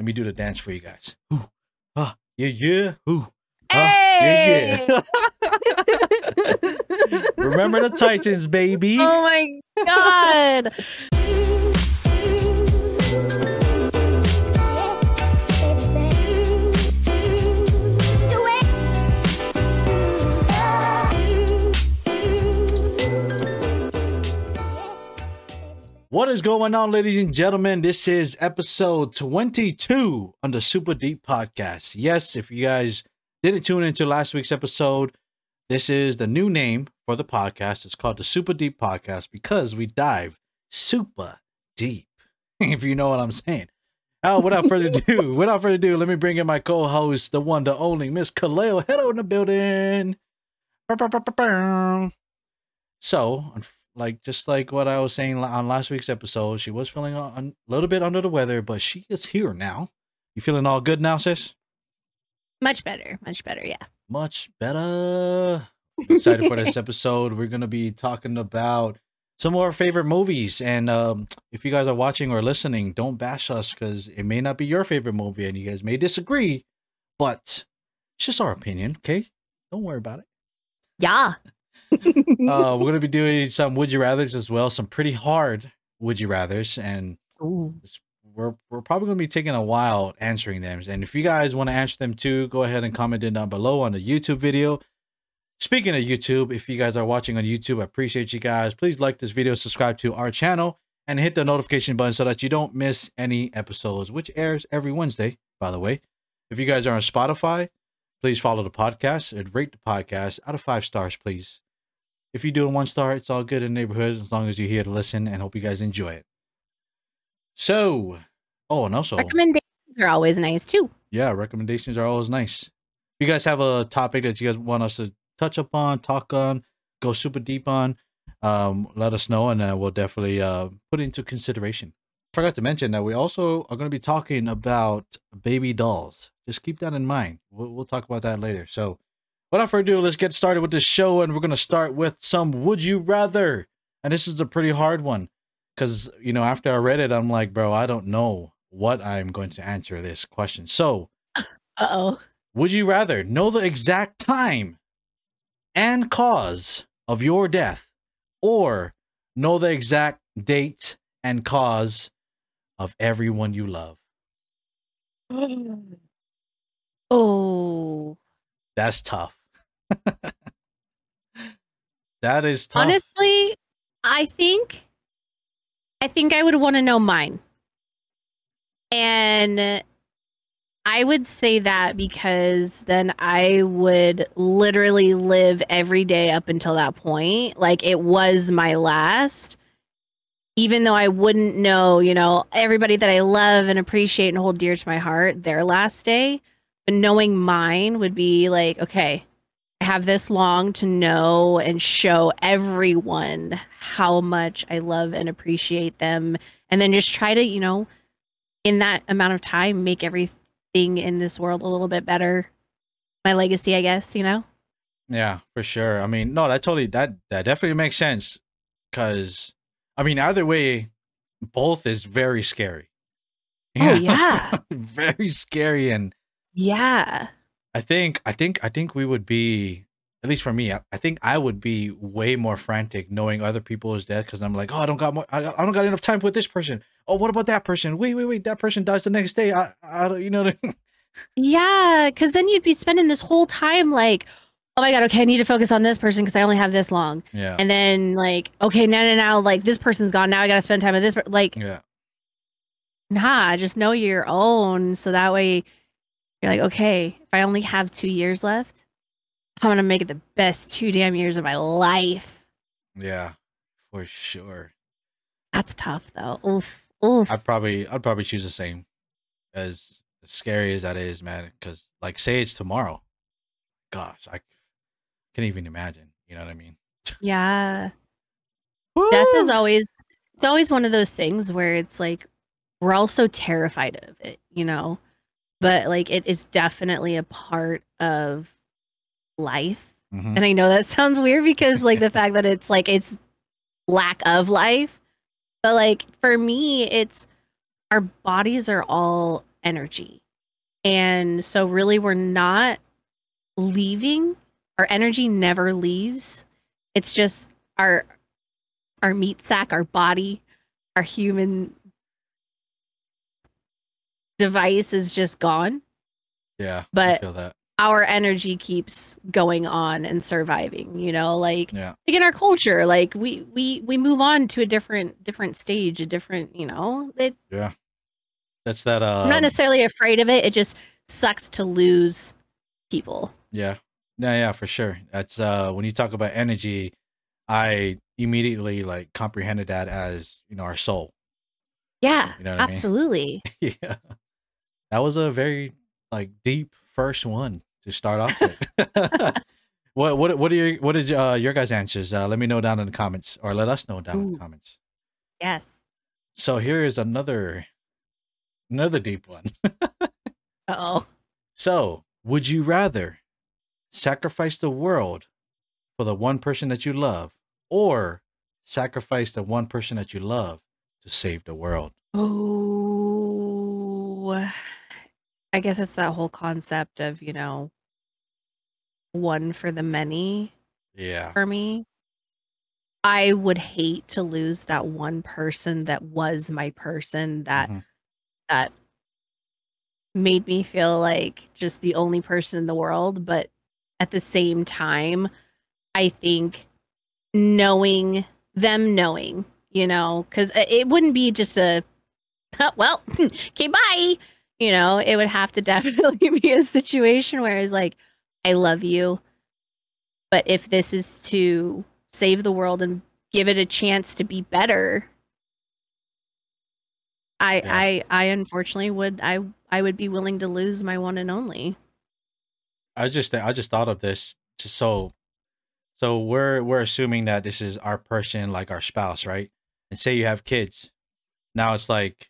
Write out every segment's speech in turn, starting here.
Let me do the dance for you guys. Ooh, ah, yeah, yeah. Ooh, Hey! yeah, yeah. Remember the Titans, baby. oh my god. What is going on, ladies and gentlemen? This is episode 22 on the Super Deep Podcast. Yes, if you guys didn't tune into last week's episode, this is the new name for the podcast. It's called the Super Deep Podcast because we dive super deep, if you know what I'm saying. Oh, without further ado, without further ado, let me bring in my co-host, the one, the only, Miss Kaleo. Hello in the building. So, like just like what I was saying on last week's episode, she was feeling a, little bit under the weather, but she is here now. You feeling all good now, sis? Much better. Much better. Yeah. Much better. Excited for this episode. We're gonna be talking about some of our favorite movies, and um, if you guys are watching or listening, don't bash us because it may not be your favorite movie, and you guys may disagree, but it's just our opinion. Okay, don't worry about it. Yeah. Uh, we're gonna be doing some would you rather's as well, some pretty hard would you rather's, and Ooh. we're we're probably gonna be taking a while answering them. And if you guys want to answer them too, go ahead and comment it down below on the YouTube video. Speaking of YouTube, if you guys are watching on YouTube, I appreciate you guys. Please like this video, subscribe to our channel, and hit the notification button so that you don't miss any episodes, which airs every Wednesday, by the way. If you guys are on Spotify, please follow the podcast and rate the podcast out of five stars, please. If you do it one star, it's all good in the neighborhood as long as you're here to listen and hope you guys enjoy it. So, oh, and also, Recommendations are always nice too. yeah, recommendations are always nice. If you guys have a topic that you guys want us to touch up on, talk on, go super deep on, um, let us know, and uh, we'll definitely uh, put it into consideration. Forgot to mention that we also are going to be talking about baby dolls. Just keep that in mind. We'll, we'll talk about that later. So, without further ado, let's get started with the show, and we're going to start with some Would You Rather. And this is a pretty hard one because, you know, after I read it, I'm like, bro, I don't know what I'm going to answer this question. So, Uh oh. would you rather know the exact time and cause of your death or know the exact date and cause of everyone you love? Oh. That's tough. that is tough. Honestly, I think I think I would want to know mine. And I would say that because then I would literally live every day up until that point. Like it was my last. Even though I wouldn't know, you know, everybody that I love and appreciate and hold dear to my heart, their last day, but knowing mine would be like, okay, have this long to know and show everyone how much I love and appreciate them. And then just try to, you know, in that amount of time, make everything in this world a little bit better. My legacy, I guess, you know? Yeah, for sure. I mean, no, that totally that that definitely makes sense because I mean, either way, both is very scary. Oh, yeah. very scary and Yeah. I think I think I think we would be at least for me. I, I think I would be way more frantic knowing other people is dead because I'm like, oh, I don't got more. I, I don't got enough time with this person. Oh, what about that person? Wait, wait, wait. That person dies the next day. I, I don't, you know. I mean? Yeah. Cause then you'd be spending this whole time like, oh my God, okay, I need to focus on this person because I only have this long. Yeah. And then like, okay, now, now, now, like this person's gone. Now I got to spend time with this. per- Like, yeah. nah, just know your own. So that way you're like, okay, if I only have two years left, I'm to make it the best two damn years of my life. Yeah. For sure. That's tough though. Oof. Oof. I'd probably I'd probably choose the same. As, scary as that is, man. Because like, say it's tomorrow. Gosh, I can't even imagine. You know what I mean? yeah. Death is always, it's always one of those things where it's like, we're all so terrified of it, you know? But like, it is definitely a part of life. Mhm. And I know that sounds weird because like the fact that it's like it's lack of life. But like for me, it's our bodies are all energy. And so really we're not leaving. Our energy never leaves. It's just our our meat sack, our body, our human device is just gone. Yeah. But our energy keeps going on and surviving, you know, like Yeah. like in our culture, like we we we move on to a different different stage, a different, you know, it, Yeah. That's that uh I'm not necessarily afraid of it. It just sucks to lose people. Yeah. Yeah, yeah, for sure. That's uh when you talk about energy, I immediately like comprehended that as, you know, our soul. Yeah, You know what I mean? absolutely. yeah. That was a very like deep first one to start off with. what what what are your what is uh your guys' answers? Uh let me know down in the comments or let us know down in the comments. Yes. So here is another another deep one. Oh. So, would you rather sacrifice the world for the one person that you love or sacrifice the one person that you love to save the world? Oh. I guess it's that whole concept of, you know, one for the many Yeah. for me. I would hate to lose that one person that was my person that Mhm. that made me feel like just the only person in the world, but at the same time, I think knowing them knowing, you know, cuz it wouldn't be just a well, okay, bye. You know, it would have to definitely be a situation where it's like I love you, but if this is to save the world and give it a chance to be better, I Yeah. I I unfortunately would I I would be willing to lose my one and only. I just I just thought of this just so so we're we're assuming that this is our person like our spouse, right? And say you have kids. Now it's like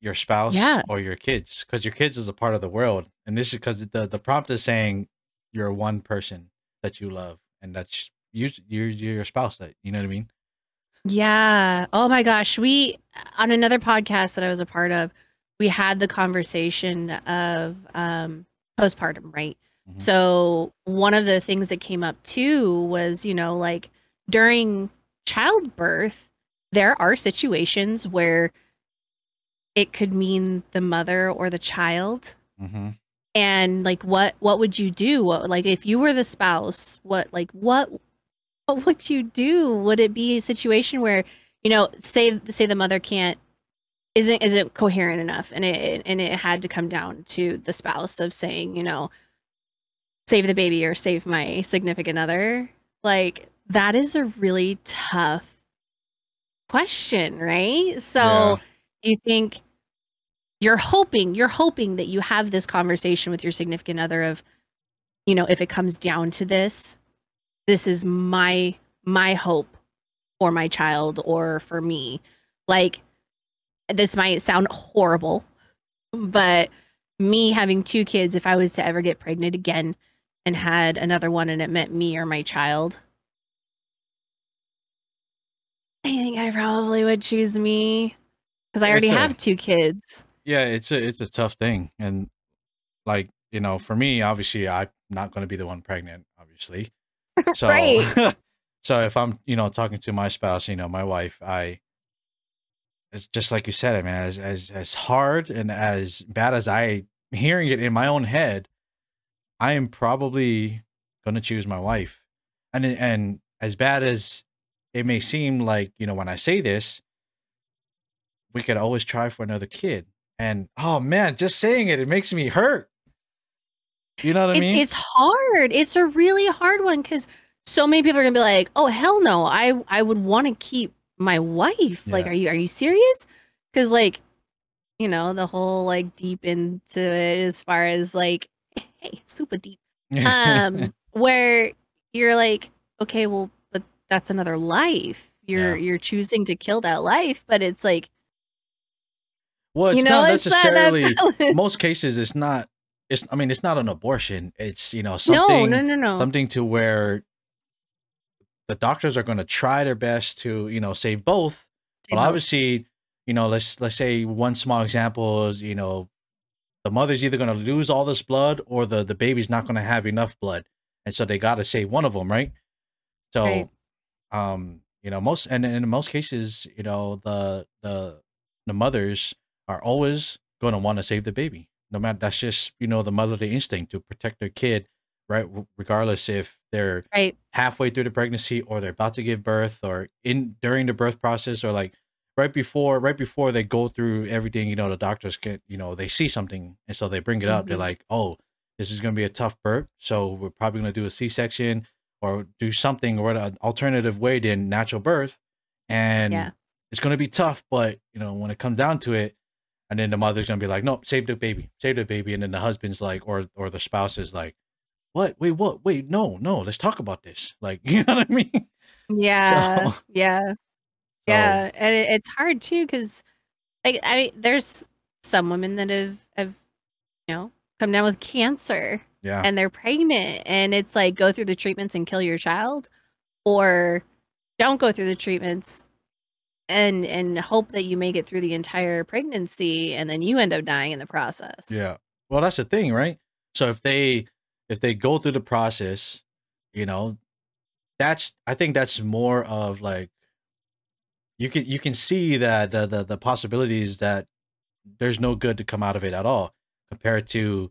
your spouse Yeah. or your kids cuz your kids is a part of the world. And this is cuz the the prompt is saying you're one person that you love and that's you you're, you're your spouse that you know what I mean? Yeah. Oh my gosh. We on another podcast that I was a part of, we had the conversation of um postpartum, right? Mhm. So one of the things that came up too was, you know, like during childbirth, there are situations where it could mean the mother or the child Mhm. and like what what would you do what like if you were the spouse what like what what would you do would it be a situation where you know say say the mother can't isn't isn't coherent enough and it and it had to come down to the spouse of saying you know save the baby or save my significant other like that is a really tough question right so Yeah. You think you're hoping you're hoping that you have this conversation with your significant other of you know if it comes down to this this is my my hope for my child or for me. Like this might sound horrible but me having two kids if i was to ever get pregnant again and had another one and it meant me or my child i think i probably would choose me because i already a- have two kids Yeah, it's a it's a tough thing, and like you know, for me, obviously, I'm not going to be the one pregnant, obviously. So, Right. so if I'm you know talking to my spouse, you know, my wife, I, it's just like you said, I mean, as as as hard and as bad as I hearing it in my own head, I am probably going to choose my wife, and and as bad as it may seem like you know when I say this, we could always try for another kid. And oh man, just saying it, it makes me hurt. You know what I mean? it's hard. It's a really hard one because so many people are gonna be like, "Oh hell no! I I would want to keep my wife." Like, are you are you serious? Because like, you know, the whole like deep into it as far as like, hey, super deep. Um, where you're like, okay, well, but that's another life. You're Yeah. you're choosing to kill that life, but it's like, well, it's you know, not it's not necessarily. balance. most cases, it's not. It's. I mean, it's not an abortion. It's you know something. no, no, no. no. Something to where the doctors are going to try their best to you know save both. Say Well, both. obviously, you know, let's let's say one small example is, you know, the mother's either going to lose all this blood or the the baby's not going to have enough blood, and so they got to save one of them, right? So, Right. um, you know, most and in most cases, you know, the the the mothers are always going to want to save the baby. No matter that's just you know the motherly instinct to protect their kid, right? Regardless if they're Right. halfway through the pregnancy or they're about to give birth or in during the birth process or like right before right before they go through everything you know the doctors get you know they see something and so they bring it up they're Mhm. like oh this is going to be a tough birth so we're probably going to do a c-section or do something or an alternative way than natural birth and Yeah. it's going to be tough but you know when it comes down to it and then the mother's to be like no save the baby save the baby and then the husband's like or or the spouse is like what wait what wait no no let's talk about this like you know what i mean Yeah. So- yeah. Yeah. And it, it's hard too because, like, I there's some women that have have you know come down with cancer yeah and they're pregnant, and it's like go through the treatments and kill your child, or don't go through the treatments and and hope that you make it through the entire pregnancy and then you end up dying in the process. Yeah. Well, that's the thing, right? So if they if they go through the process, you know, that's I think that's more of like you can you can see that the the, the possibilities that there's no good to come out of it at all compared to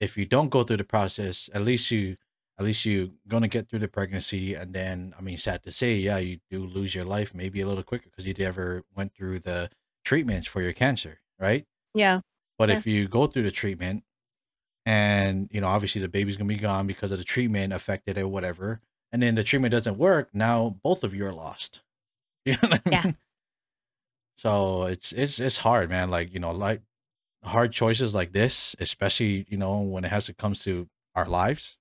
if you don't go through the process, at least you at least you're gonna get through the pregnancy and then I mean sad to say, yeah, you do lose your life maybe a little quicker because you never went through the treatments for your cancer, right? Yeah. But Yeah. if you go through the treatment and, you know, obviously the baby's going to be gone because of the treatment affected it, whatever, and then the treatment doesn't work, now both of you are lost. You know what I mean? Yeah. So it's it's it's hard, man. Like, you know, like hard choices like this, especially, you know, when it has to comes to our lives.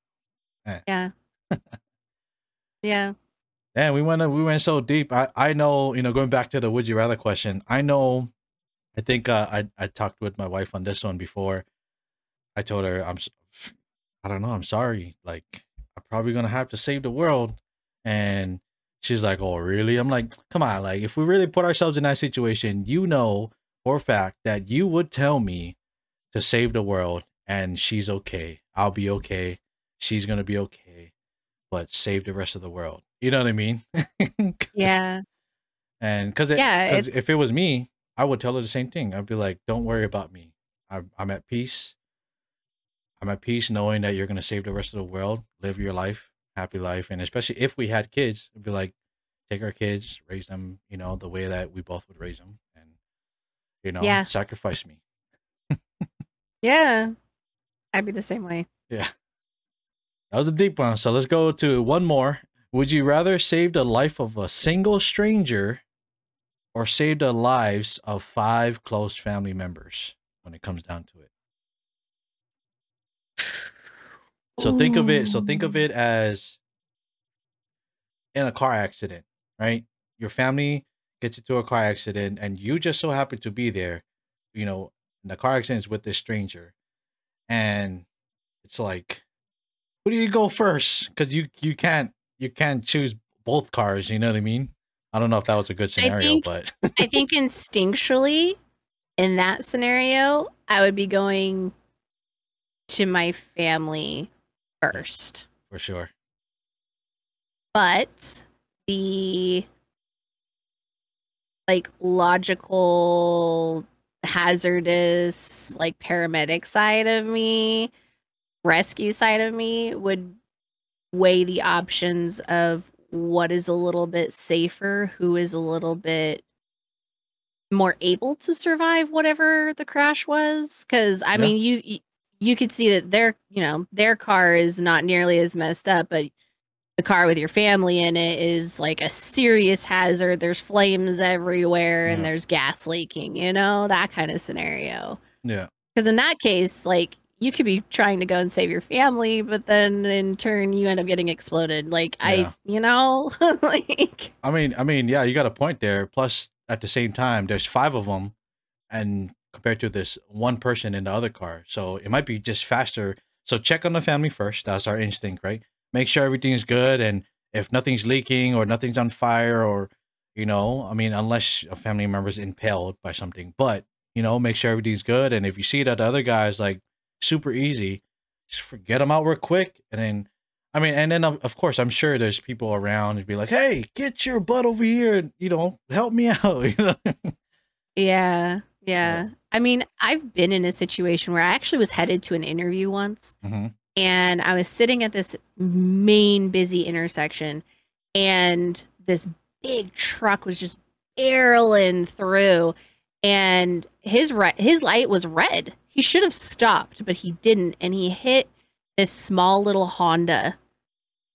Yeah. yeah. And we went we went so deep. I I know, you know, going back to the would you rather question, I know I think uh, I I talked with my wife on this one before. I told her I'm I don't know, I'm sorry. Like I'm probably going to have to save the world and she's like, "Oh, really?" I'm like, "Come on, like if we really put ourselves in that situation, you know for a fact that you would tell me to save the world and she's okay. I'll be okay. She's going to be okay. But save the rest of the world." You know what I mean? Yeah. and because Yeah, if it was me, I would tell her the same thing. I'd be like, "Don't worry about me. I'm I'm at peace. I'm at peace knowing that you're gonna save the rest of the world, live your life, happy life, and especially if we had kids, it'd be like, take our kids, raise them, you know, the way that we both would raise them, and you know, Yeah. sacrifice me. Yeah. I'd be the same way. Yeah, that was a deep one. So let's go to one more. Would you rather save the life of a single stranger, or save the lives of five close family members? When it comes down to it. So think of it. So think of it as in a car accident, right? Your family gets into a car accident, and you just so happen to be there. You know, the car accident is with this stranger, and it's like, who do you go first? Because you you can't you can't choose both cars. You know what I mean? I don't know if that was a good I scenario, think- but I think instinctually, in that scenario, I would be going to my family first. for sure. But the like logical, hazardous, like paramedic side of me, rescue side of me would weigh the options of what is a little bit safer, who is a little bit more able to survive whatever the crash was because i Yeah. mean you you- you could see that their you know their car is not nearly as messed up but the car with your family in it is like a serious hazard there's flames everywhere and there's gas leaking you know that kind of scenario Yeah. because in that case like you could be trying to go and save your family but then in turn you end up getting exploded like Yeah. i you know like I mean, I mean, yeah, you got a point there. Plus, at the same time, there's five of them, and compared to this one person in the other car, so it might be just faster. So check on the family first. That's our instinct, right? Make sure everything's good, and if nothing's leaking or nothing's on fire or You know, I mean, unless a family member is impaled by something, but you know, make sure everything's good. And if you see that the other guy's like super easy, just forget them out real quick. And then, I mean, and then of course, I'm sure there's people around and be like, "Hey, get your butt over here and you know, help me out." You know. Yeah, yeah. I mean, I've been in a situation where I actually was headed to an interview once, hmm and I was sitting at this main busy intersection, and this big truck was just barreling through, and his re- his light was red. He should have stopped, but he didn't, and he hit this small little Honda,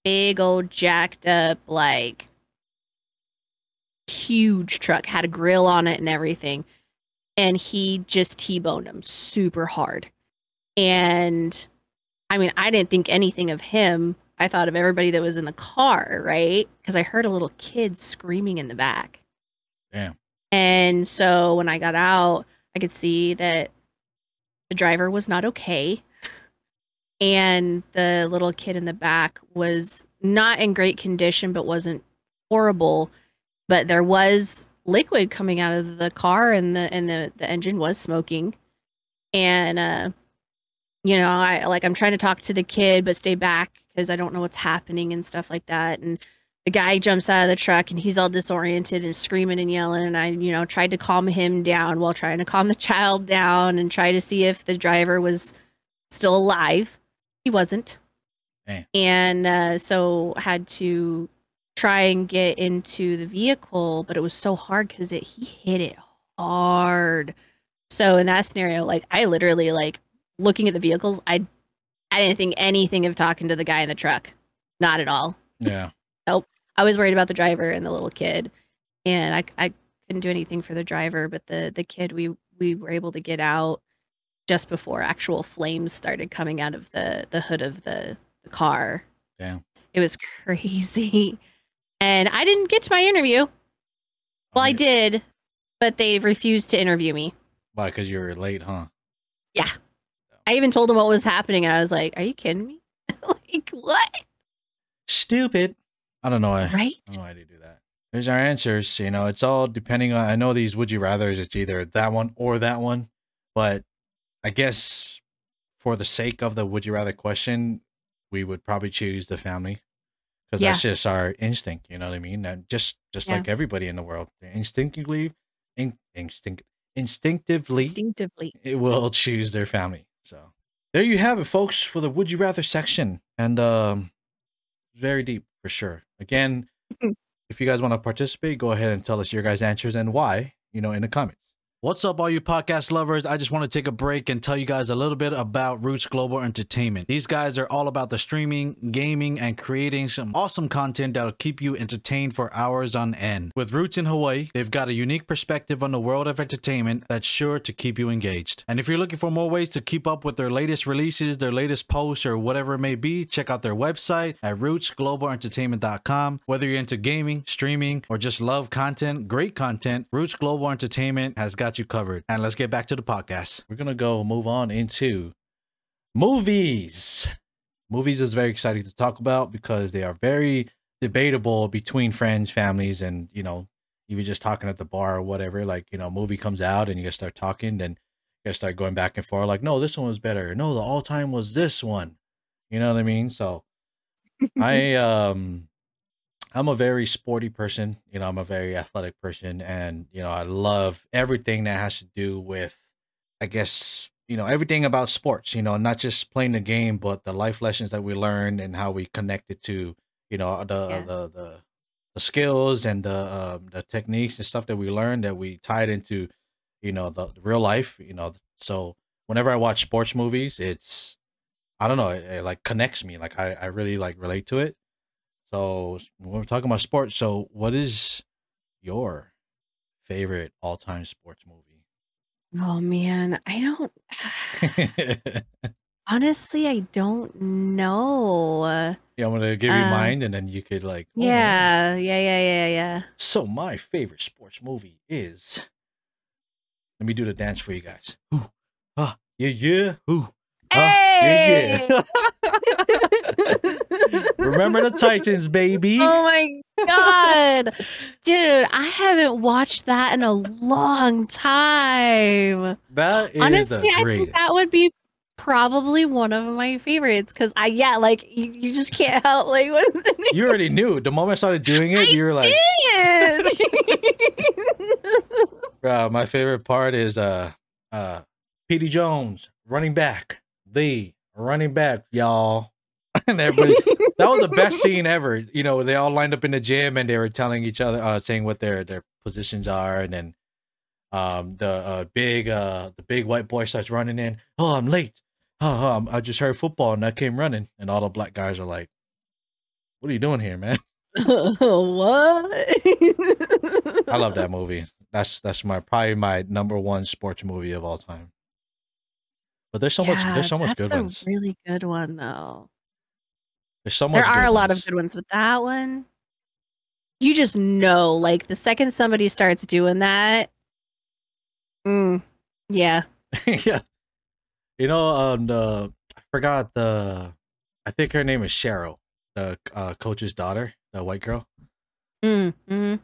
big old jacked up like huge truck, had a grill on it and everything. And he just T-boned him super hard. And I mean, I didn't think anything of him. I thought of everybody that was in the car, right? Because I heard a little kid screaming in the back. Damn. And so when I got out, I could see that the driver was not okay. And the little kid in the back was not in great condition, but wasn't horrible. But there was liquid coming out of the car and the and the, the engine was smoking. And uh you know, I like I'm trying to talk to the kid but stay back because I don't know what's happening and stuff like that. And the guy jumps out of the truck and he's all disoriented and screaming and yelling. And i you know tried to calm him down while trying to calm the child down and try to see if the driver was still alive. He wasn't. Damn. and uh, so had to try and get into the vehicle but it was so hard because it he hit it hard. So in that scenario like i literally like looking at the vehicles i i didn't think anything of talking to the guy in the truck. Not at all. Yeah. I was worried about the driver and the little kid, and I I couldn't do anything for the driver, but the the kid we we were able to get out just before actual flames started coming out of the the hood of the the car. Damn. It was crazy, and I didn't get to my interview. Well, I mean, did, but they refused to interview me. Why? Because you were late, huh? Yeah. I even told them what was happening, and I was like, "Are you kidding me? like what? Stupid. I don't know why. Right? I don't know why they do that. There's our answers. You know, it's all depending on. I know these would you rather's. It's either that one or that one, but I guess for the sake of the would you rather question, we would probably choose the family because that's just our instinct. You know what I mean? And just just Yeah. like everybody in the world, instinctively, in, instinct, instinctively, Instinctively. it will choose their family. So there you have it, folks, for the would you rather section, and um, very deep for sure. Again, if you guys want to participate, go ahead and tell us your guys' answers and why. You know, in the comments. What's up, all you podcast lovers? I just want to take a break and tell you guys a little bit about Roots Global Entertainment. These guys are all about the streaming, gaming, and creating some awesome content that'll keep you entertained for hours on end. With Roots in Hawaii, they've got a unique perspective on the world of entertainment that's sure to keep you engaged. And if you're looking for more ways to keep up with their latest releases, their latest posts, or whatever it may be, check out their website at rootsglobalentertainment.com. Whether you're into gaming, streaming, or just love content, great content, Roots Global Entertainment has got you covered. And let's get back to the podcast. We're going to go move on into movies. Movies is very exciting to talk about because they are very debatable between friends, families, and, you know, even just talking at the bar or whatever. Like, you know, movie comes out and you guys start talking, then you guys start going back and forth, like, no, this one was better. No, the all time was this one. You know what I mean? So I um I'm a very sporty person. You know, I'm a very athletic person and you know, I love everything that has to do with I guess, you know, everything about sports, you know, not just playing the game, but the life lessons that we learn and how we connect it to, you know, the Yeah. the the the skills and the um, the techniques and stuff that we learn that we tied into, you know, the, the real life, you know. So whenever I watch sports movies, it's I don't know, it, it like connects me. Like I, I really like relate to it. So we're talking about sports, so what is your favorite all time sports movie? Oh man, I don't honestly I don't know. yeah, I'm gonna give you Um, mine and then you could like oh, Yeah, yeah, yeah, yeah, yeah. So my favorite sports movie is let me do the dance for you guys. Ooh, ah, yeah, yeah, ooh, Hey! Yeah. Remember the Titans, baby. Oh my god. Dude, I haven't watched that in a long time. That is Honestly, I think that would be probably one of my favorites because I yeah, like you, you just can't help like You already knew. The moment I started doing it, you were like, did. uh, my favorite part is uh uh Petey Jones running back. The running back, y'all. and everybody that was the best scene ever. You know, they all lined up in the gym and they were telling each other, uh, saying what their their positions are, and then um the uh, big uh the big white boy starts running in. Oh, I'm late. Oh, oh, I'm- I just heard football and I came running, and all the black guys are like, "What are you doing here, man?" what? I love that movie. That's that's my probably my number one sports movie of all time. But there's so much there's so much good a ones. Really good one though. There's so much. There are a lot ones. of good ones, but that one, you just know, like the second somebody starts doing that, mm, yeah, yeah. You know, um, the I forgot the. I think her name is Sheryl, the uh, coach's daughter, the white girl. mm, mm.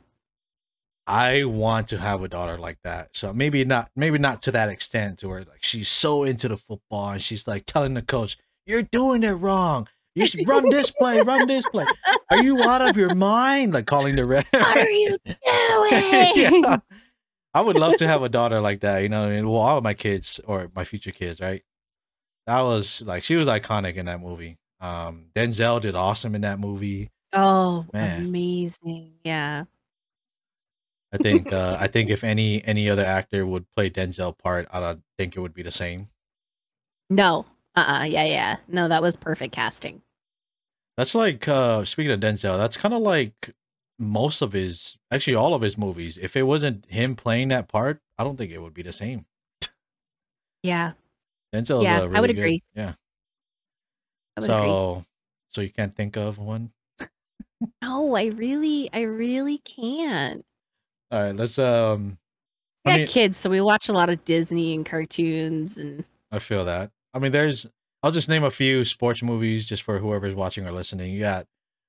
I want to have a daughter like that. So maybe not, maybe not to that extent, to where like she's so into the football and she's like telling the coach, "You're doing it wrong. You should run this play, run this play. Are you out of your mind?" Like calling the ref. what are you doing? Yeah. I would love to have a daughter like that. You know, I mean, well, all of my kids or my future kids, right? That was like she was iconic in that movie. Um, Denzel did awesome in that movie. Oh, Man. amazing! Yeah, I think. uh, I think if any any other actor would play Denzel part, I don't think it would be the same. no, uh, uh yeah, yeah, no, that was perfect casting. That's like uh speaking of Denzel, that's kind of like most of his actually all of his movies. If it wasn't him playing that part, I don't think it would be the same. Yeah, Denzel's Yeah, uh, I would good. agree. Yeah. I would agree. So so you can't think of one? No, I really, I really can't. All right, let's um We I got mean- kids, so we watch a lot of Disney and cartoons, and I feel that. I mean there's I'll just name a few sports movies just for whoever's watching or listening. You got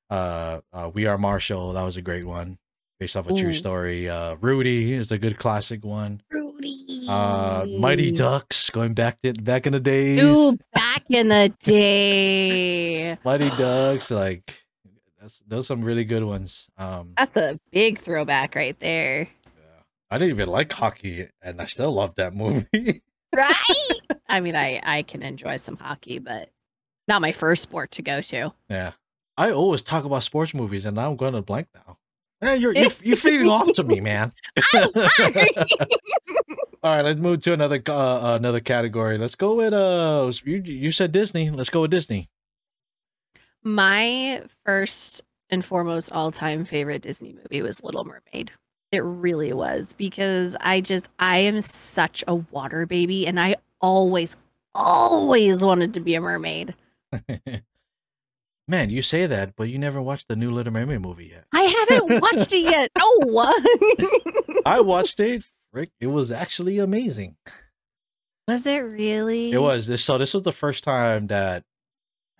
uh, uh We Are Marshall, that was a great one. Based off a true story. Uh Rudy is a good classic one. Rudy. Uh Mighty Ducks, going back to back in the days. Dude, back in the day. Mighty Ducks, like that's those are some really good ones. Um That's a big throwback right there. yeah. I didn't even like hockey and I still love that movie. Right? I mean, I I can enjoy some hockey, but not my first sport to go to. yeah. I always talk about sports movies and now I'm going to blank now. Man, you're you're, you're feeding off to me, man. I'm sorry. All right, let's move to another uh, another category. Let's go with uh you you said Disney. Let's go with Disney. My first and foremost all-time favorite Disney movie was Little Mermaid. It really was because I just I am such a water baby and I always always wanted to be a mermaid. Man, you say that, but you never watched the new Little Mermaid movie yet. I haven't watched it yet. Oh, no. I watched it. Frick, it was actually amazing. was it really? It was this. So this was the first time that,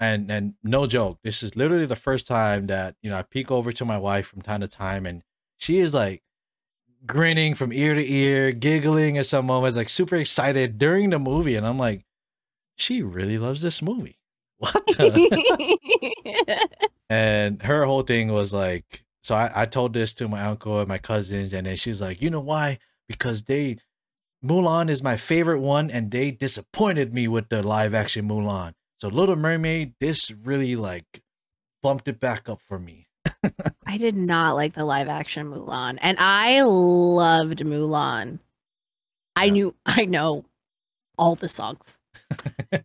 and and no joke, this is literally the first time that you know I peek over to my wife from time to time, and she is like grinning from ear to ear, giggling at some moments, like super excited during the movie, and I'm like, she really loves this movie. What? the- and her whole thing was like, so I, I told this to my uncle and my cousins, and then she's like, you know why? Because they Mulan is my favorite one, and they disappointed me with the live action Mulan. So Little Mermaid, this really like bumped it back up for me. I did not like the live action Mulan, and I loved Mulan. I Yeah. knew, I know all the songs.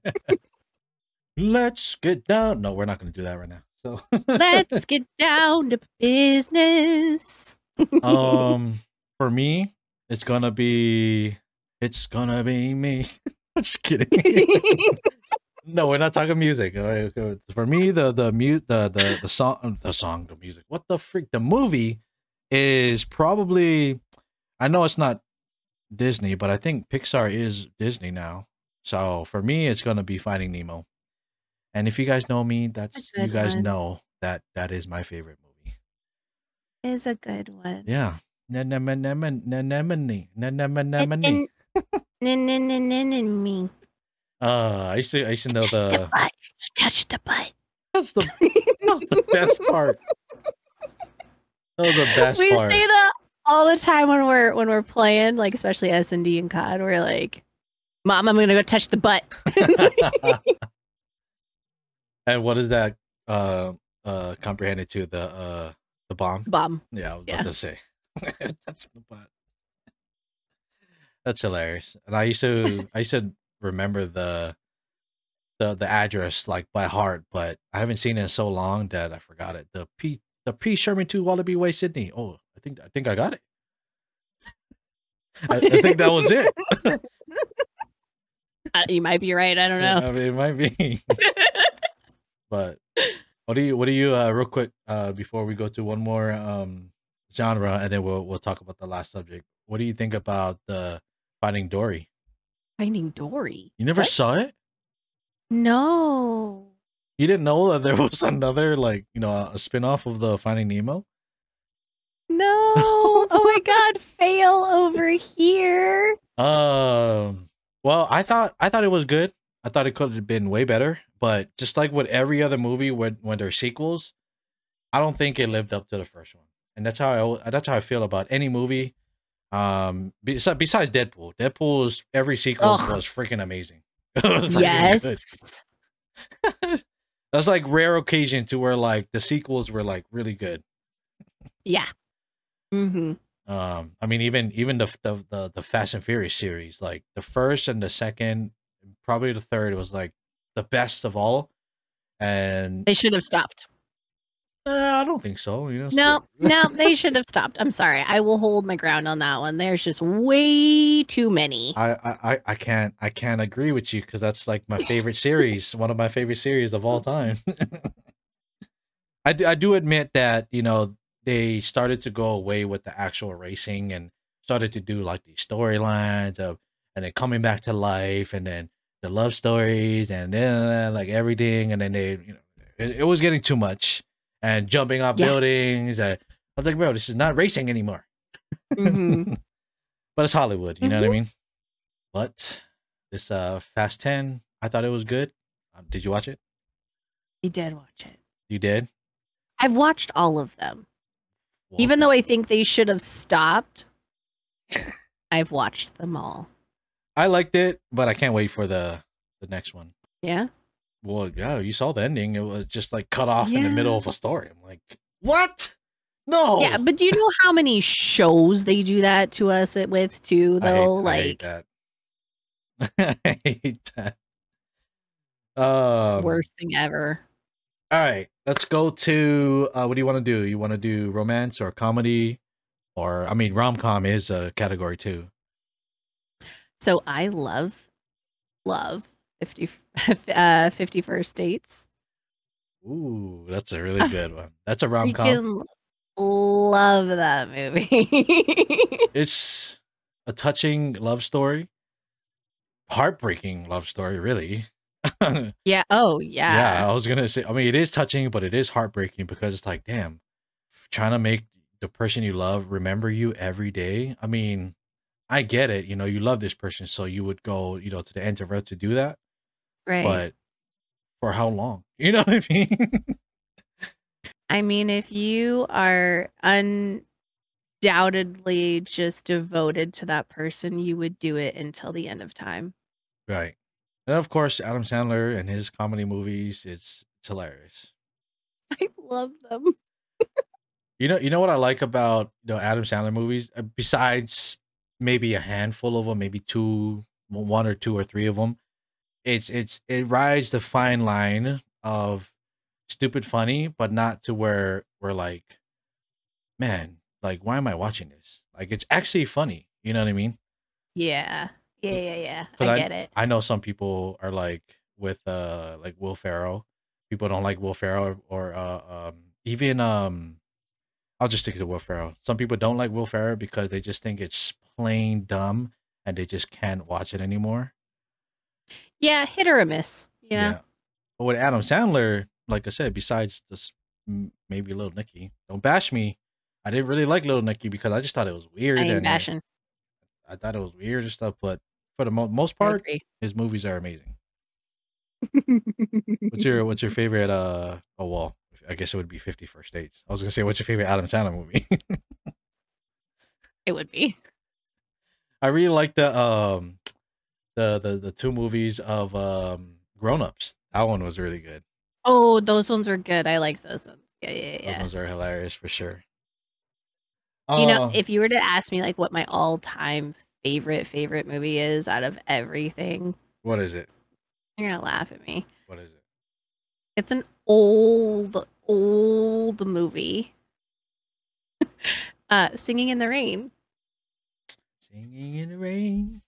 Let's get down. No, we're not going to do that right now. So Let's get down to business. um, for me, it's gonna be, it's gonna be me. I'm just kidding. No, we're not talking music. All right, okay. For me, the the mute the the the song the song the music. What the freak? The movie is probably. I know it's not Disney, but I think Pixar is Disney now. So for me, it's gonna be Finding Nemo. And if you guys know me, that's you guys one. know that that is my favorite movie. Is a good one. Yeah. Anemone, anemone, And, anemone. Uh, I used to I used to know the the butt. He touched the butt. that's the that's the best part. That was the best part. we part. say that all the time when we're when we're playing, like especially S and D and COD. We're like, "Mom, I'm gonna go touch the butt." and what is that uh uh comprehended to the uh the bomb? Bomb. Yeah, I was Yeah. about to say. That's the butt. That's hilarious. And I used to I used to remember the the the address like by heart, but I haven't seen it in so long that I forgot it. The P the P Sherman two Wallaby Way, Sydney. Oh, I think I think I got it. I, I think that was it. Uh, you might be right. I don't know. I mean, it might be. but what do you what do you uh real quick uh before we go to one more um genre and then we'll we'll talk about the last subject. What do you think about the Finding Dory? Finding Dory. You never What? saw it? No. You didn't know that there was another like, you know, a spin-off of the Finding Nemo? No. oh my God. Fail over here. Um well, I thought I thought it was good. I thought it could have been way better, but just like with every other movie when when there's sequels, I don't think it lived up to the first one. And that's how I that's how I feel about any movie. Um besides, besides Deadpool. Deadpool's every sequel Ugh. was freaking amazing. Was Yes. That's like rare occasion to where like the sequels were like really good. Yeah. Mm-hmm. Um, I mean, even even the the the, the Fast and Furious series, like the first and the second, probably the third was like the best of all. And They should have stopped. Uh, I don't think so. You know, No, no, they should have stopped. I'm sorry. I will hold my ground on that one. There's just way too many. I, I I- can't I can't agree with you because that's like my favorite series, one of my favorite series of all time. I do, I do admit that you know they started to go away with the actual racing and started to do like these storylines of and then coming back to life and then the love stories and then like everything and then they you know it, it was getting too much and jumping off Yeah. buildings and I was like bro this is not racing anymore Mhm. but it's Hollywood, you know what I mean? But this uh Fast 10, I thought it was good. Uh, did you watch it? You did watch it. You did? I've watched all of them. Well, Even though I think they should have stopped, I've watched them all. I liked it, but I can't wait for the the next one. Yeah. Well, yeah, you saw the ending. It was just like cut off in the middle of a story. I'm like, "What? No." Yeah, but do you know how many shows they do that to us with too I hate- though? I like hate that. I hate that. Um, worst thing ever. All right, let's go to uh, what do you want to do? You want to do romance or comedy, or I mean, rom com is a category too. So I love love 50 uh 50 first dates. Ooh, that's a really good one. That's a rom You com. can love that movie. It's a touching love story, heartbreaking love story, really. yeah, yeah. Oh yeah. Yeah. I was gonna say. I mean, it is touching, but it is heartbreaking because it's like, damn, trying to make the person you love remember you every day. I mean, I get it. You know, you love this person, so you would go, you know, to the end of earth to do that. Right. But for how long? You know what I mean? I mean, if you are undoubtedly just devoted to that person, you would do it until the end of time. right. And of course, Adam Sandler and his comedy movies, it's it's hilarious. I love them. You know, you know what I like about you know Adam Sandler movies, Uh, besides maybe a handful of them, maybe two, one or two or three of them. It's it's it rides the fine line of stupid funny, but not to where we're like, man, like why am I watching this? Like it's actually funny. You know what I mean? Yeah. Yeah, yeah, yeah. But I get it. I know some people are like with uh like Will Ferrell. People don't like Will Ferrell or, or uh um even um I'll just stick to Will Ferrell. Some people don't like Will Ferrell because they just think it's plain dumb and they just can't watch it anymore. Yeah, hit or a miss. You know? But with Adam Sandler, like I said, besides this maybe Little Nicky, don't bash me. I didn't really like Little Nicky because I just thought it was weird I and bashing. I thought it was weird and stuff. But for the mo- most part, his movies are amazing. What's your What's your favorite? Uh, oh well, I guess it would be Fifty First Dates. I was gonna say, what's your favorite Adam Sandler movie? it would be. I really like the um, the the the two movies of um Grown Ups. That one was really good. Oh, those ones were good. I like those ones. Yeah, yeah, yeah. Those ones are hilarious for sure. You know, Uh, if you were to ask me like what my all-time favorite favorite movie is out of everything, what is it? you're gonna laugh at me. What is it? It's an old, old movie. uh, Singing in the Rain. Singing in the rain.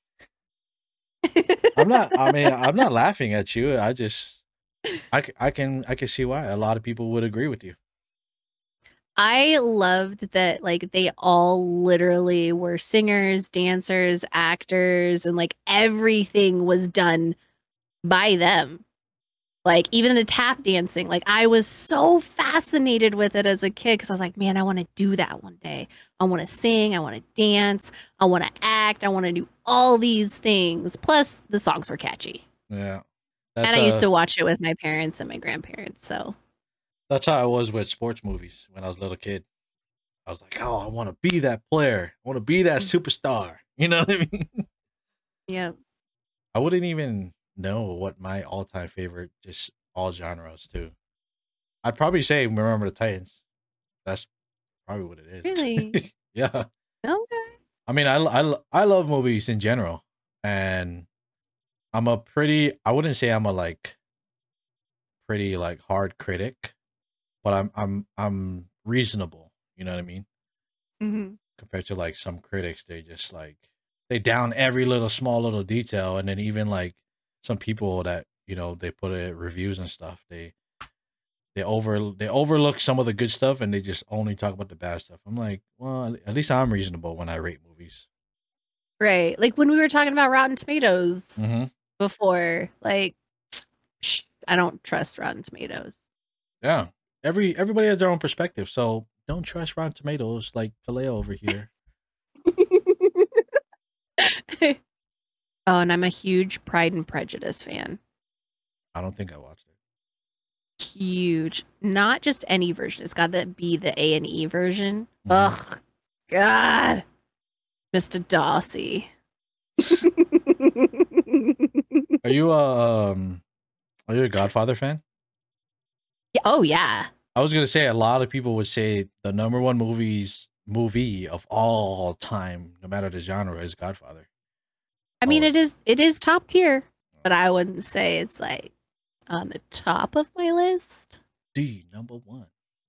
I'm not. I mean, I'm not laughing at you. I just, I, I can, I can see why a lot of people would agree with you. I loved that like they all literally were singers, dancers, actors, and like everything was done by them. Like even the tap dancing, like I was so fascinated with it as a kid because I was like, man, I want to do that one day. I want to sing, I want to dance, I want to act, I want to do all these things. Plus, the songs were catchy, Yeah. and I used uh, to watch it with my parents and my grandparents. So That's how I was with sports movies when I was a little kid. I was like, oh, I want to be that player. I want to be that superstar. You know what I mean? yeah, I wouldn't even know what my all-time favorite, just all genres too. I'd probably say Remember the Titans. That's probably what it is. really, yeah. okay. I mean, I, I, I love movies in general, and I'm a pretty. I wouldn't say I'm a like pretty like hard critic, but I'm I'm I'm reasonable. You know what I mean? hmm Compared to like some critics, they just like they down every little small little detail, and then even like some people that you know they put it reviews and stuff, they they over they overlook some of the good stuff and they just only talk about the bad stuff. I'm like, well, at least I'm reasonable when I rate movies. Right. Like when we were talking about Rotten Tomatoes Mm-hmm. before, like psh, I don't trust Rotten Tomatoes. Yeah. Every everybody has their own perspective, so don't trust Rotten Tomatoes like Kaleo over here. oh, and I'm a huge Pride and Prejudice fan. I don't think I watched it. Huge. Not just any version. It's got to be the A and E version. Mhm. Ugh. God. Mr. Darcy. Are you a um are you a Godfather fan? Yeah, oh yeah. I was gonna say a lot of people would say the number one movies movie of all time, no matter the genre, is Godfather. I mean Oh. it is it is top tier, but I wouldn't say it's like on the top of my list. D number one.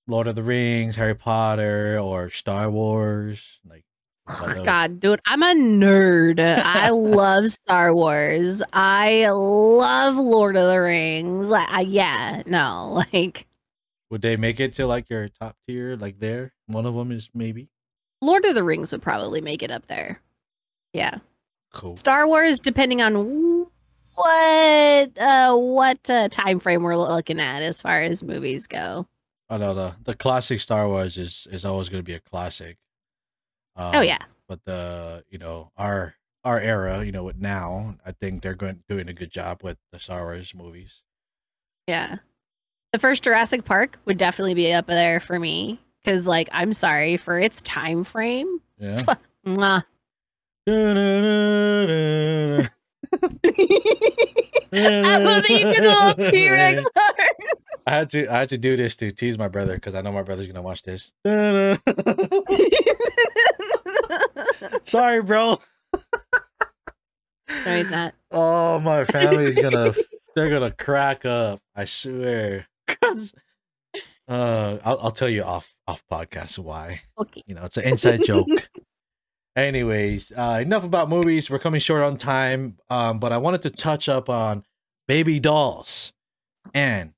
Lord of the Rings, Harry Potter, or Star Wars. Like those. Oh, God, dude, I'm a nerd. I love Star Wars. I love Lord of the Rings. Like, I, yeah, no, like Would they make it to like your top tier? Like there, one of them is maybe Lord of the Rings would probably make it up there. Yeah, cool. Star Wars, depending on what uh what uh, time frame we're looking at as far as movies go. Oh no, the the classic Star Wars is is always going to be a classic. Um, oh yeah, but the you know our our era, you know, with now, I think they're going doing a good job with the Star Wars movies. yeah. The first Jurassic Park would definitely be up there for me because, like, I'm sorry for its time frame. Yeah. Mwah. I was eating all T Rex I had to I had to do this to tease my brother because I know my brother's gonna watch this. Sorry, bro. He's not. Oh, my family's gonna they're gonna crack up. I swear. 'Cause, uh, I'll I'll tell you off off podcast why. Okay. You know, it's an inside joke. Anyways, uh, enough about movies. We're coming short on time, um, but I wanted to touch up on baby dolls, and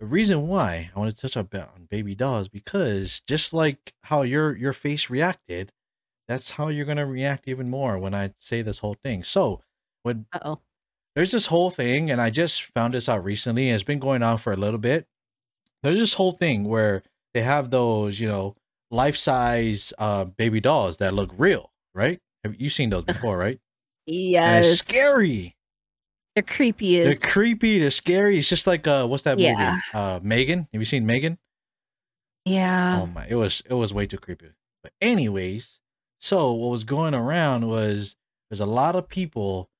the reason why I wanted to touch up on baby dolls because just like how your your face reacted, that's how you're gonna react even more when I say this whole thing. So when Uh oh. there's this whole thing, and I just found this out recently, it's been going on for a little bit. There's this whole thing where they have those, you know, life size uh, baby dolls that look real, right? Have you seen those before, right? And Yes. it's scary. They're creepy as They're creepy. They're scary. It's just like uh, what's that Yeah. movie? Uh, Megan. Have you seen Megan? yeah. oh my, it was it was way too creepy. But anyways, so what was going around was there's a lot of people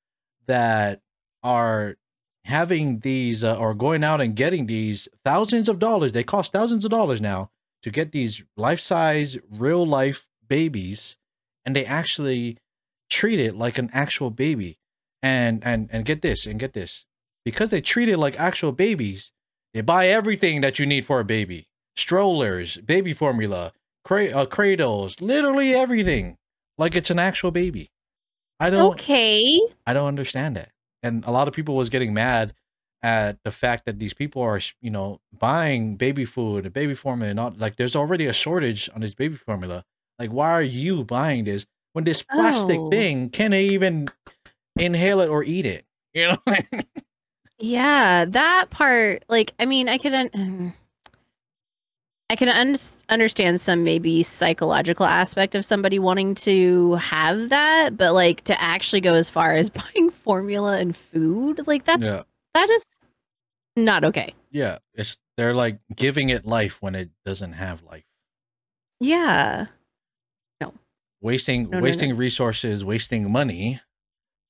that are having these uh, or going out and getting these thousands of dollars. They cost thousands of dollars now to get these life size, real life babies, and they actually treat it like an actual baby. And and and get this and get this because they treat it like actual babies. They buy everything that you need for a baby strollers, baby formula, cra- uh, cradles, literally everything, like it's an actual baby. I don't, Okay. I don't understand that. And a lot of people was getting mad at the fact that these people are, you know, buying baby food and baby formula, and not like there's already a shortage on this baby formula. Like, why are you buying this when this plastic Oh. thing can't even inhale it or eat it? You know. Yeah, that part, like, I mean, I could, un- I can un- understand some maybe psychological aspect of somebody wanting to have that, but like to actually go as far as buying formula and food, like that's yeah. that is not okay. Yeah. It's they're like giving it life when it doesn't have life. Yeah, wasting No, no, no. wasting resources, wasting money.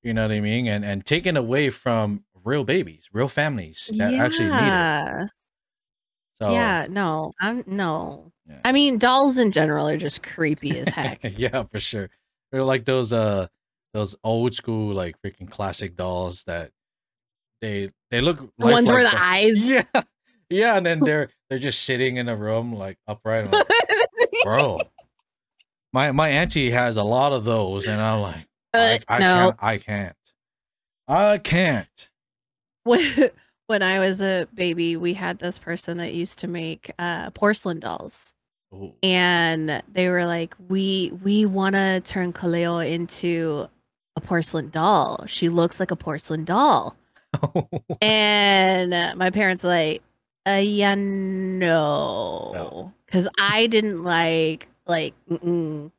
You know what I mean? And and taking away from real babies, real families that actually need it. yeah, So yeah. No, I'm no. Yeah. I mean, dolls in general are just creepy as heck. yeah, for sure. They're like those uh those old school like freaking classic dolls that they they look The ones where the eyes. Yeah. Yeah, and then they're they're just sitting in a room like upright. Like, Bro. My my auntie has a lot of those and I'm like I, I no, can't I can't. I can't. when when I was a baby, we had this person that used to make uh, porcelain dolls, Ooh. and they were like, "We we want to turn Kaleo into a porcelain doll. She looks like a porcelain doll." and uh, my parents like, uh, "Yeah, no," because I didn't like like mm-mm.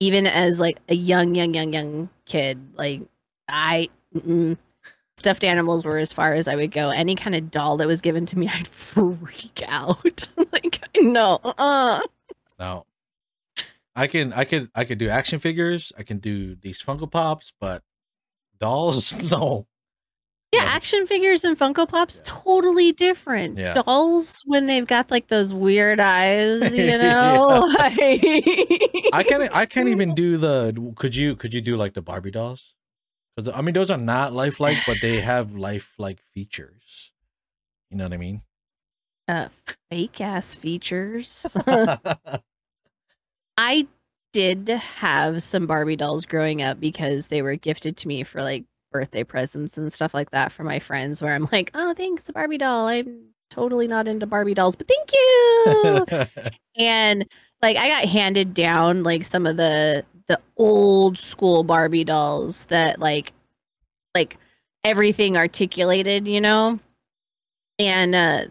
even as like a young young young young kid, like I. Mm-mm stuffed animals were as far as I would go. Any kind of doll that was given to me, I'd freak out. like, no, uh, No. I can I can I can do action figures, I can do these Funko Pops, but dolls, no. Yeah, No. action figures and Funko Pops totally different. Yeah. Dolls when they've got like those weird eyes, you know. I can't I can't even do the could you could you do like the Barbie dolls? Cuz I mean those are not lifelike, but they have lifelike features. You know what I mean? uh, fake ass features. I did have some Barbie dolls growing up because they were gifted to me for like birthday presents and stuff like that for my friends where I'm like, "Oh, thanks, Barbie doll. I'm totally not into Barbie dolls, but thank you." and like I got handed down like some of the the old school Barbie dolls that like like everything articulated, you know? And uh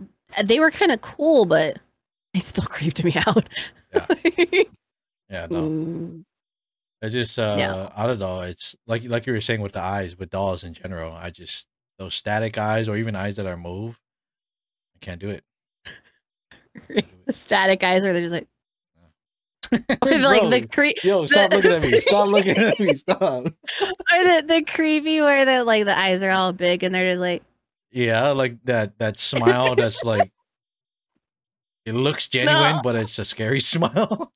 they were kind of cool, but they still creeped me out. yeah, no. I just uh No. I don't know. It's like like you were saying with the eyes, with dolls in general. I just those static eyes or even eyes that are move, I can't do it. the static eyes are they're just like or like Bro, the cre- Yo, stop the- looking at me. Stop looking at me. Stop. or the the creepy where the like the eyes are all big and they're just like Yeah, like that that smile that's like it looks genuine, No. but it's a scary smile.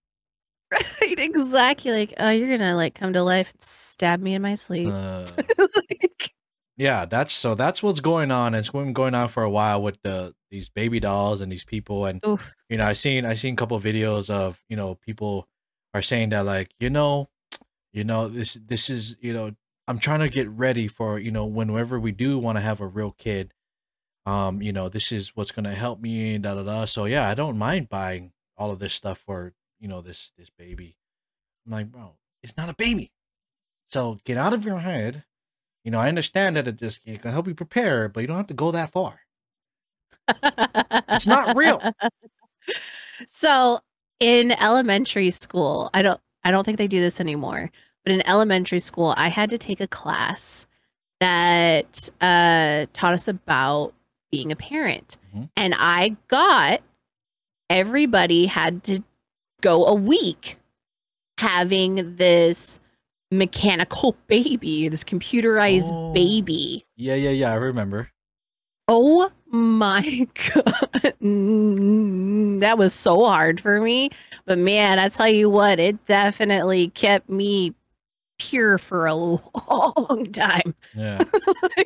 Right exactly like oh you're gonna like come to life and stab me in my sleep Uh, Like, yeah, that's so that's what's going on. It's been going on for a while with the these baby dolls and these people and oof. you know, I seen I seen a couple of videos of, you know, people are saying that like, you know, you know, this this is, you know, I'm trying to get ready for, you know, whenever we do want to have a real kid. Um, you know, this is what's gonna help me, da da da. So yeah, I don't mind buying all of this stuff for, you know, this this baby. I'm like, bro, it's not a baby. So get out of your head, you know, I understand that it just it can help you prepare, but you don't have to go that far. It's not real. So in elementary school, I don't I don't think they do this anymore, but in elementary school, I had to take a class that uh, taught us about being a parent. Mhm. And I got everybody had to go a week having this mechanical baby, this computerized Oh. baby. Yeah, yeah, yeah. I remember. Oh my god. Mm, That was so hard for me. But man, I tell you what, it definitely kept me pure for a long time. Yeah.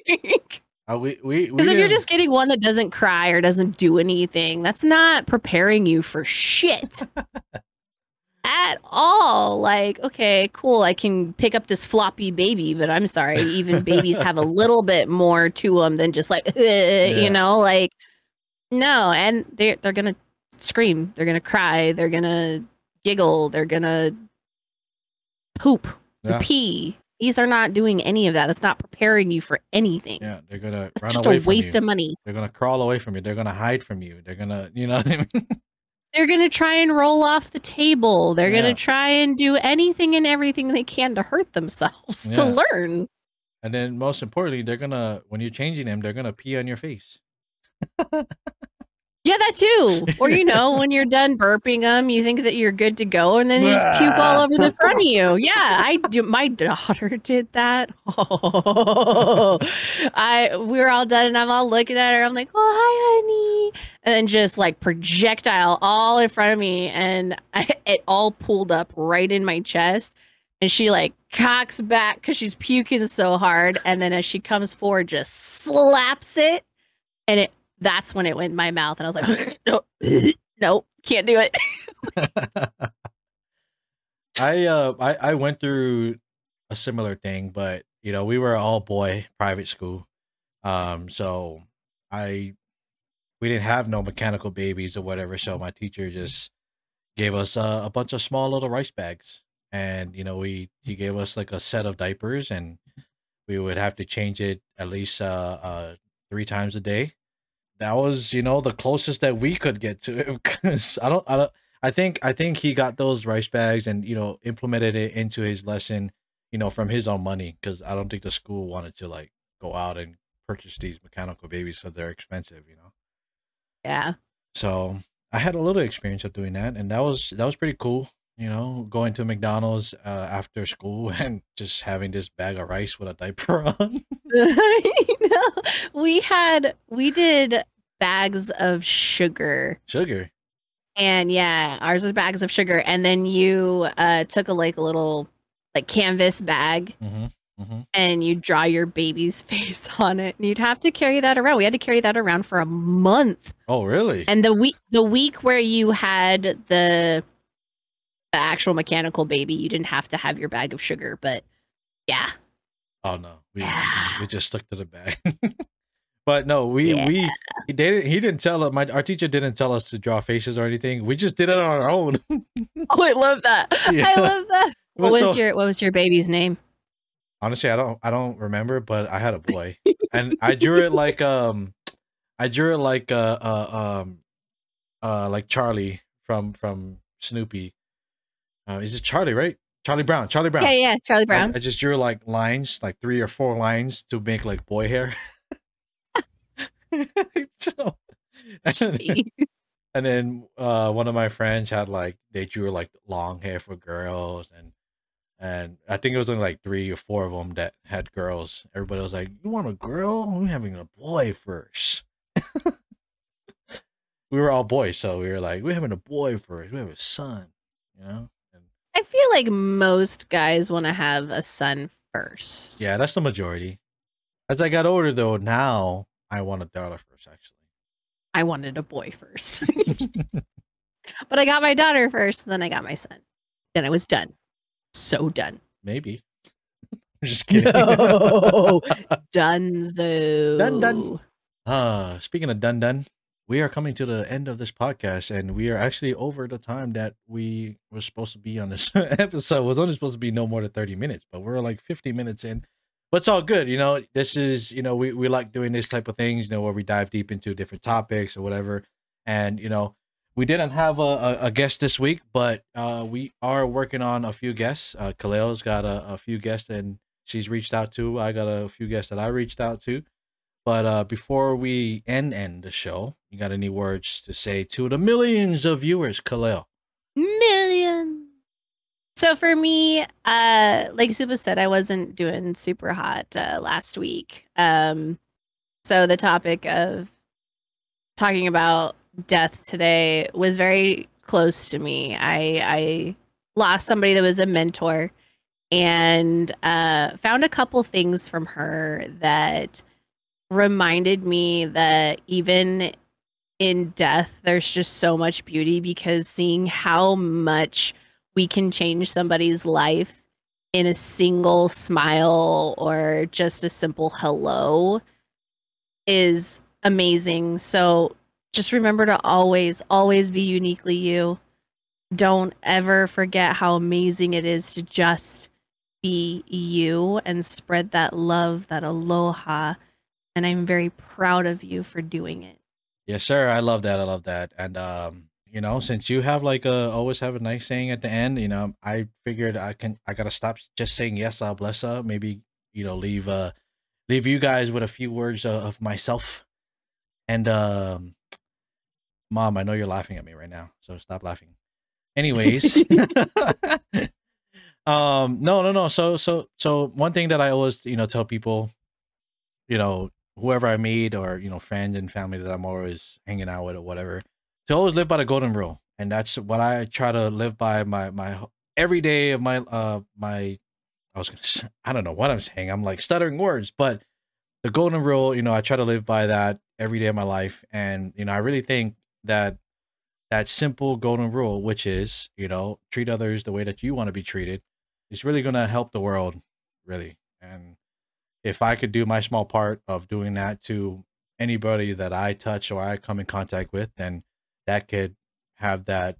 Because Uh, we we we if you're just getting one that doesn't cry or doesn't do anything, that's not preparing you for shit. At all. Like, okay, cool, I can pick up this floppy baby, but I'm sorry, even babies have a little bit more to them than just like, you know, like, no, and they're they're gonna scream, they're gonna cry, they're gonna giggle, they're gonna poop, Yeah. pee. These are not doing any of that. That's not preparing you for anything. yeah, they're gonna It's run just a waste you. of money. They're gonna crawl away from you. They're gonna hide from you. They're gonna, you know what I mean? They're gonna try and roll off the table. They're Yeah. gonna try and do anything and everything they can to hurt themselves to learn. and then most importantly, they're gonna when you're changing them, they're gonna pee on your face. Yeah, that too. Or you know, when you're done burping them, you think that you're good to go, and then you just puke all over the front of you. Yeah, I do. My daughter did that. Oh, I we were all done, and I'm all looking at her. I'm like, "Oh, hi, honey," and then just like projectile all in front of me, and I, it all pulled up right in my chest. And she like cocks back because she's puking so hard, and then as she comes forward, just slaps it, and it that's when it went in my mouth and I was like, no, nope, can't do it. I uh I, I went through a similar thing, but you know, we were all boy private school. Um so I we didn't have no mechanical babies or whatever, so my teacher just gave us a bunch of small little rice bags. And you know, we he gave us like a set of diapers and we would have to change it at least uh uh 3 times a day. That was, you know, the closest that we could get to it because I don't I don't I think I think he got those rice bags and you know implemented it into his lesson, you know, from his own money because I don't think the school wanted to like go out and purchase these mechanical babies so they're expensive, you know. Yeah. So I had a little experience of doing that, and that was that was pretty cool. You know, going to McDonald's uh, after school and just having this bag of rice with a diaper on. Know. We had we did bags of sugar. Sugar. And yeah, ours was bags of sugar. And then you uh took a like a little like canvas bag Mm-hmm. Mm-hmm. and you draw your baby's face on it. And you'd have to carry that around. We had to carry that around for a month. Oh, really? And the week the week where you had the, the actual mechanical baby, you didn't have to have your bag of sugar, but yeah. Oh no, we Yeah. we just stuck to the bag. but no, we Yeah. we he didn't he didn't tell us. My our teacher didn't tell us to draw faces or anything. We just did it on our own. Oh, I love that. Yeah. I love that. What was so- your what was your baby's name? honestly I don't I don't remember, but I had a boy, and I drew it like um I drew it like uh uh um uh like Charlie from from Snoopy. Uh, is it Charlie right? Charlie Brown. Charlie Brown. Yeah, yeah, Charlie I- Brown. I, just drew like lines, like three or four lines to make like boy hair. so, and, then uh, one of my friends had like they drew like long hair for girls, and and I think it was only like three or four of them that had girls. Everybody was like, "You want a girl? We're having a boy first. we were all boys, so we were like, "We're having a boy first. We have a son," you know. And I feel like most guys want to have a son first. Yeah, that's the majority. As I got older, though, now I want a daughter first. Actually, I wanted a boy first. but I got my daughter first, then I got my son. Then I was done. So done. maybe. I'm just kidding. No. Dunzo. Done, dun. uh, speaking of done done, we are coming to the end of this podcast, and we are actually over the time that we were supposed to be on this episode. It was only supposed to be no more than thirty minutes, but we're like fifty minutes in. But it's all good. You know, this is you know we we like doing this type of things. You know, where we dive deep into different topics or whatever. And you know, we didn't have a, a, a guest this week, but uh, we are working on a few guests. Uh, Kaleo's got a, a few guests, and she's reached out to. I got a few guests that I reached out to. But uh, before we end end the show, you got any words to say to the millions of viewers, Kaleo? So for me, uh, like Suba said, I wasn't doing super hot uh, last week. Um, so the topic of talking about death today was very close to me. I I lost somebody that was a mentor and uh, found a couple things from her that reminded me that even in death, there's just so much beauty because seeing how much we can change somebody's life in a single smile or just a simple hello is amazing. So just remember to always, always be uniquely you. Don't ever forget how amazing it is to just be you and spread that love, that aloha. And I'm very proud of you for doing it. Yeah, sure. I love that. I love that. And um, you know, since you have like a always have a nice saying at the end, you know, I figured I can I gotta stop just saying yes, I'll bless her. Maybe you know leave uh leave you guys with a few words of, of myself. And um, mom, I know you're laughing at me right now, so stop laughing. Anyways, um, no, no, no. So, so, so one thing that I always you know tell people, you know, whoever I meet or you know friends and family that I'm always hanging out with or whatever, to always live by the golden rule, and that's what I try to live by my my every day of my uh my I was gonna say, I don't know what I'm saying. I'm like stuttering words, but the golden rule, you know, I try to live by that every day of my life, and you know, I really think that that simple golden rule, which is you know treat others the way that you want to be treated, is really gonna help the world, really. And if I could do my small part of doing that to anybody that I touch or I come in contact with, then that could have that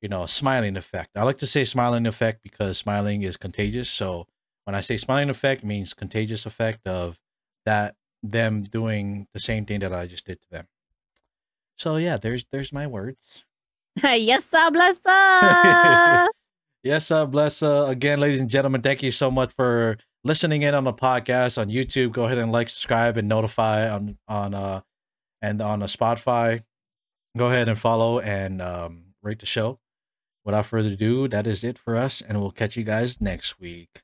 you know smiling effect. I like to say smiling effect because smiling is contagious. So when I say smiling effect, it means contagious effect of that them doing the same thing that I just did to them. So yeah, there's there's my words. yes, sir, bless her. yes, uh, bless uh, again, ladies and gentlemen. Thank you so much for listening in on the podcast on YouTube. Go ahead and like, subscribe, and notify on on uh and on a Spotify. Go ahead and follow and um, rate the show. Without further ado, that is it for us, and we'll catch you guys next week.